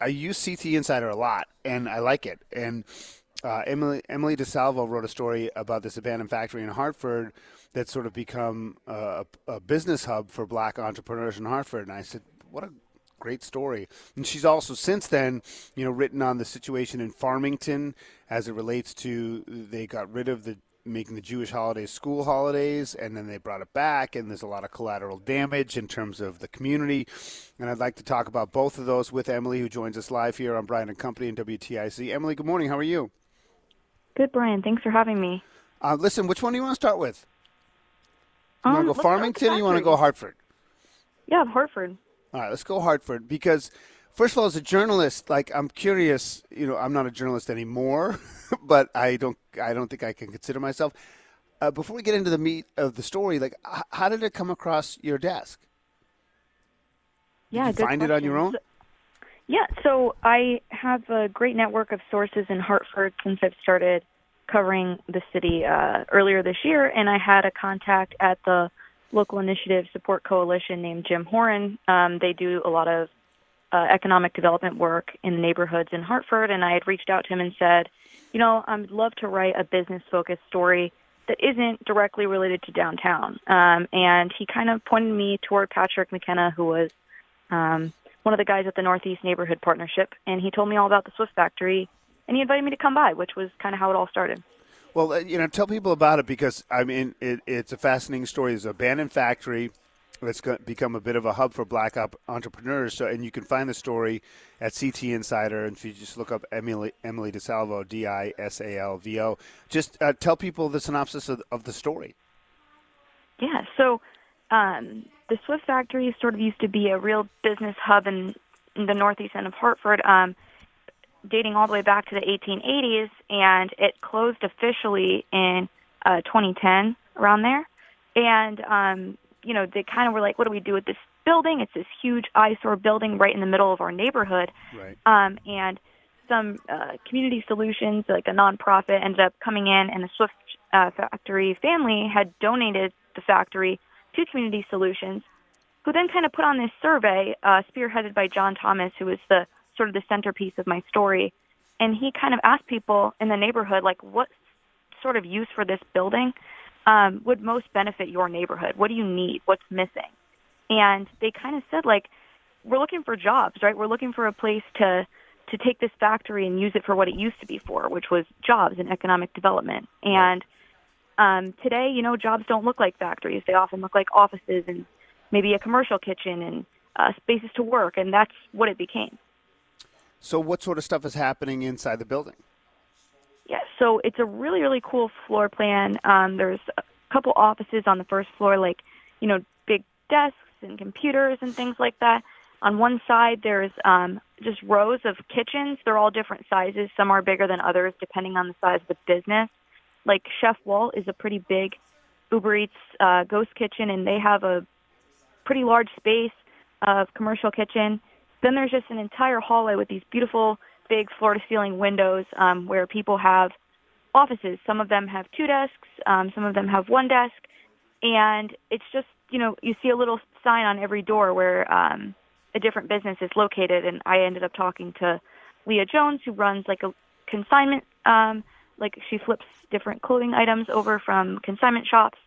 I use CT Insider a lot, and I like it. And uh, Emily Emily DiSalvo wrote a story about this abandoned factory in Hartford that's sort of become a, a business hub for black entrepreneurs in Hartford. And I said, what a great story. And she's also since then, you know, written on the situation in Farmington as it relates to they got rid of the making the Jewish holidays school holidays, and then they brought it back, and there's a lot of collateral damage in terms of the community. And I'd like to talk about both of those with Emily, who joins us live here on Brian and Company and WTIC. Emily, good morning. How are you? Good, Brian. Thanks for having me. Uh, listen, which one do you want to start with? You Um, want to go Farmington, or you want to go Hartford? Yeah, Hartford. All right, let's go Hartford because first of all, as a journalist, like I'm curious. You know, I'm not a journalist anymore, but I don't. I don't think I can consider myself. Uh, before we get into the meat of the story, like, h- how did it come across your desk? Yeah, you good find it on your own? Yeah, so I have a great network of sources in Hartford since I've started covering the city uh, earlier this year, and I had a contact at the local initiative support coalition named Jim Horan. Um, they do a lot of uh, economic development work in neighborhoods in Hartford, and I had reached out to him and said, you know, I'd love to write a business focused story that isn't directly related to downtown. Um, and he kind of pointed me toward Patrick McKenna, who was um, one of the guys at the Northeast Neighborhood Partnership, and he told me all about the Swift Factory, and he invited me to come by, which was kind of how it all started. Well, uh, you know, tell people about it because I mean, it, it's a fascinating story. It's an abandoned factory that's become a bit of a hub for black entrepreneurs. So, and you can find the story at CT Insider, and if you just look up Emily Emily DiSalvo, D I S A L V O, just uh, tell people the synopsis of, of the story. Yeah, so um, the Swift factory sort of used to be a real business hub in, in the northeast end of Hartford, um, dating all the way back to the 1880s, and it closed officially in uh, 2010, around there. And um, you know, they kind of were like, "What do we do with this building? It's this huge eyesore building right in the middle of our neighborhood." Right. um, and some uh, community solutions, like a nonprofit, ended up coming in, and the Swift uh, factory family had donated the factory to Community Solutions, who then kind of put on this survey, uh, spearheaded by John Thomas, who was the sort of the centerpiece of my story, and he kind of asked people in the neighborhood, like, what sort of use for this building um, would most benefit your neighborhood? What do you need? What's missing? And they kind of said, like, we're looking for jobs, right? We're looking for a place to to take this factory and use it for what it used to be for, which was jobs and economic development. And um, today, you know, jobs don't look like factories. They often look like offices and maybe a commercial kitchen and uh, spaces to work, and that's what it became. So, what sort of stuff is happening inside the building? Yeah, so it's a really, really cool floor plan. Um, there's a couple offices on the first floor, like, you know, big desks and computers and things like that. On one side, there's um, just rows of kitchens. They're all different sizes. Some are bigger than others, depending on the size of the business. Like Chef Walt is a pretty big Uber Eats uh, ghost kitchen, and they have a pretty large space of commercial kitchen. Then there's just an entire hallway with these beautiful big floor-to-ceiling windows um, where people have offices. Some of them have two desks, um, some of them have one desk, and it's just you know you see a little sign on every door where um, a different business is located. And I ended up talking to Leah Jones, who runs like a consignment, um, like she flips different clothing items over from consignment shops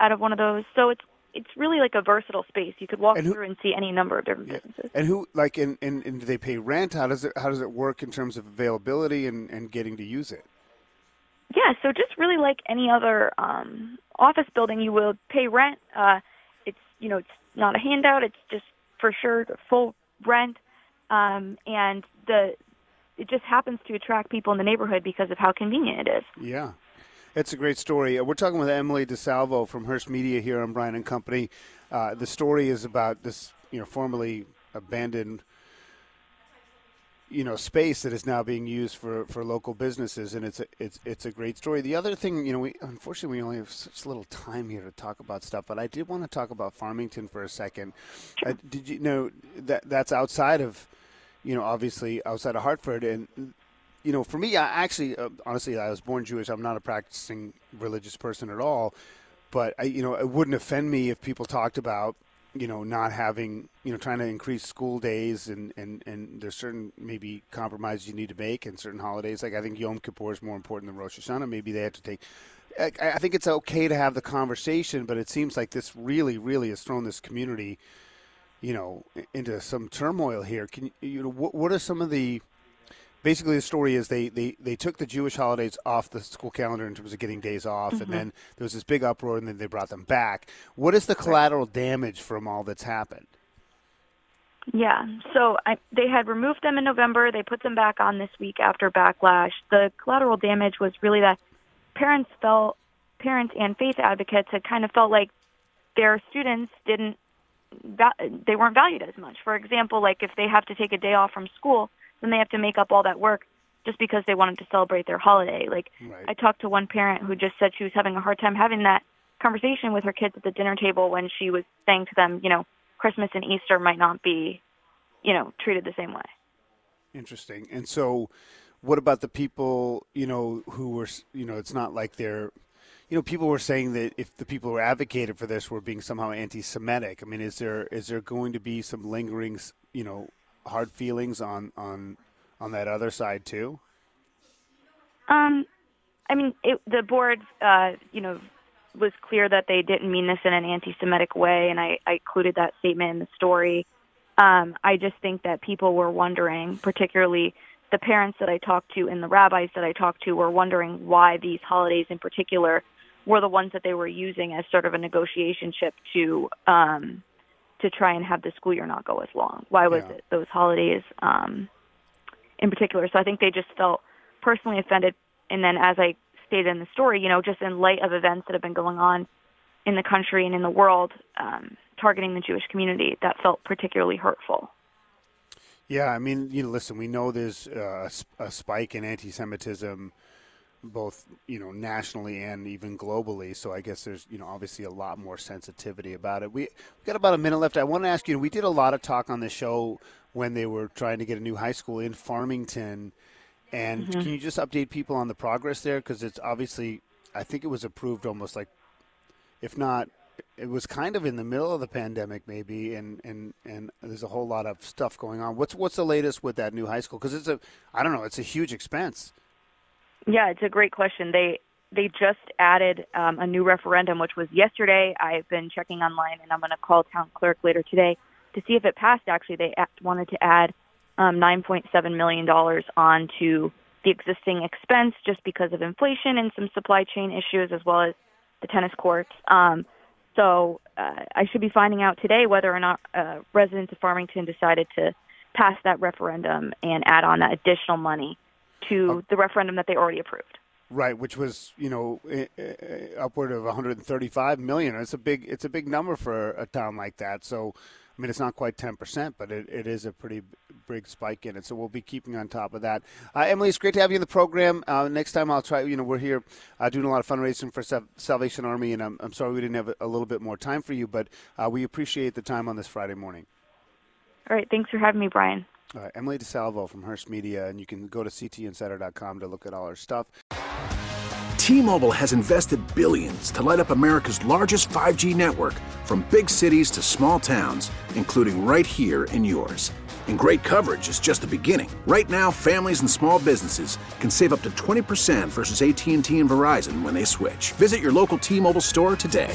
out of one of those. So it's it's really like a versatile space. You could walk And who- through and see any number of different businesses. And who, like, and, and, and do they pay rent? How does it how does it work in terms of availability and, and getting to use it? Yeah, so just really like any other um, office building, you will pay rent. Uh, it's you know it's not a handout. It's just for sure the full rent, um, and the it just happens to attract people in the neighborhood because of how convenient it is. Yeah. It's a great story. Uh, We're talking with Emily DiSalvo from Hearst Media here on Brian and Company. Uh, the story is about this, you know, formerly abandoned, you know space that is now being used for, for local businesses, and it's a, it's it's a great story. The other thing, you know, we unfortunately we only have such little time here to talk about stuff, but I did want to talk about Farmington for a second. Sure. Uh, did you know that that's outside of, you know, obviously outside of Hartford, and you know, for me, I actually, uh, honestly, I was born Jewish. I'm not a practicing religious person at all, but I, you know, it wouldn't offend me if people talked about you know, not having, you know, trying to increase school days and, and, and there's certain maybe compromises you need to make and certain holidays. Like I think Yom Kippur is more important than Rosh Hashanah. Maybe they have to take. I, I think it's okay to have the conversation, but it seems like this really, really has thrown this community, you know, into some turmoil here. Can you, you know, what, what are some of the basically the story is they, they, they took the Jewish holidays off the school calendar in terms of getting days off, Mm-hmm. and then there was this big uproar, and then they brought them back. What is the collateral damage from all that's happened? Yeah. So I, they had removed them in November. They put them back on this week after backlash. The collateral damage was really that parents felt, parents and faith advocates had kind of felt like their students didn't, they weren't valued as much. For example, like if they have to take a day off from school, then they have to make up all that work just because they wanted to celebrate their holiday. Like Right. I talked to one parent who just said she was having a hard time having that conversation with her kids at the dinner table when she was saying to them, you know, Christmas and Easter might not be, you know, treated the same way. Interesting. And so, what about the people, you know, who were, you know, it's not like they're, you know, people were saying that if the people who advocated for this were being somehow anti-Semitic. I mean, is there is there going to be some lingering, you know, hard feelings on on on that other side too? Um, I mean, it, the board, uh, you know, was clear that they didn't mean this in an anti-Semitic way, and I, I included that statement in the story. Um, I just think that people were wondering, particularly the parents that I talked to and the rabbis that I talked to, were wondering why these holidays in particular were the ones that they were using as sort of a negotiation chip to um, to try and have the school year not go as long. Why was Yeah. it those holidays um, in particular? So I think they just felt personally offended. And then, as I stated in the story, you know, just in light of events that have been going on in the country and in the world um, targeting the Jewish community, that felt particularly hurtful. Yeah, I mean, you know, listen, we know there's uh, a spike in anti-Semitism, both you know nationally and even globally. So I guess there's you know obviously a lot more sensitivity about it. We we got about a minute left. I want to ask you. We did a lot of talk on the show when they were trying to get a new high school in Farmington, and mm-hmm. can you just update people on the progress there? Because it's obviously, I think it was approved almost like, if not it was kind of in the middle of the pandemic maybe and and and there's a whole lot of stuff going on what's what's the latest with that new high school because it's a i don't know it's a huge expense Yeah, it's a great question. They they just added um, a new referendum, which was yesterday. I've been checking online, and I'm going to call town clerk later today to see if it passed. Actually, they wanted to add um, 9.7 million dollars onto the existing expense just because of inflation and some supply chain issues, as well as the tennis courts. Um, so uh, I should be finding out today whether or not uh, residents of Farmington decided to pass that referendum and add on that additional money to the referendum that they already approved. right which was you know eh, eh, upward of 135 million it's a big it's a big number for a town like that so I mean, it's not quite 10%, but it, it is a pretty big spike in it. So we'll be keeping on top of that. Uh, Emily, it's great to have you in the program. Uh, next time I'll try, you know, we're here uh, doing a lot of fundraising for Sal- Salvation Army, and I'm, I'm sorry we didn't have a, a little bit more time for you, but uh, we appreciate the time on this Friday morning. All right, thanks for having me, Brian. Emily DiSalvo from Hearst Media, and you can go to ctinsider.com to look at all our stuff. T-Mobile has invested billions to light up America's largest 5G network from big cities to small towns, including right here in yours. And great coverage is just the beginning. Right now, families and small businesses can save up to 20% versus AT&T and Verizon when they switch. Visit your local T-Mobile store today.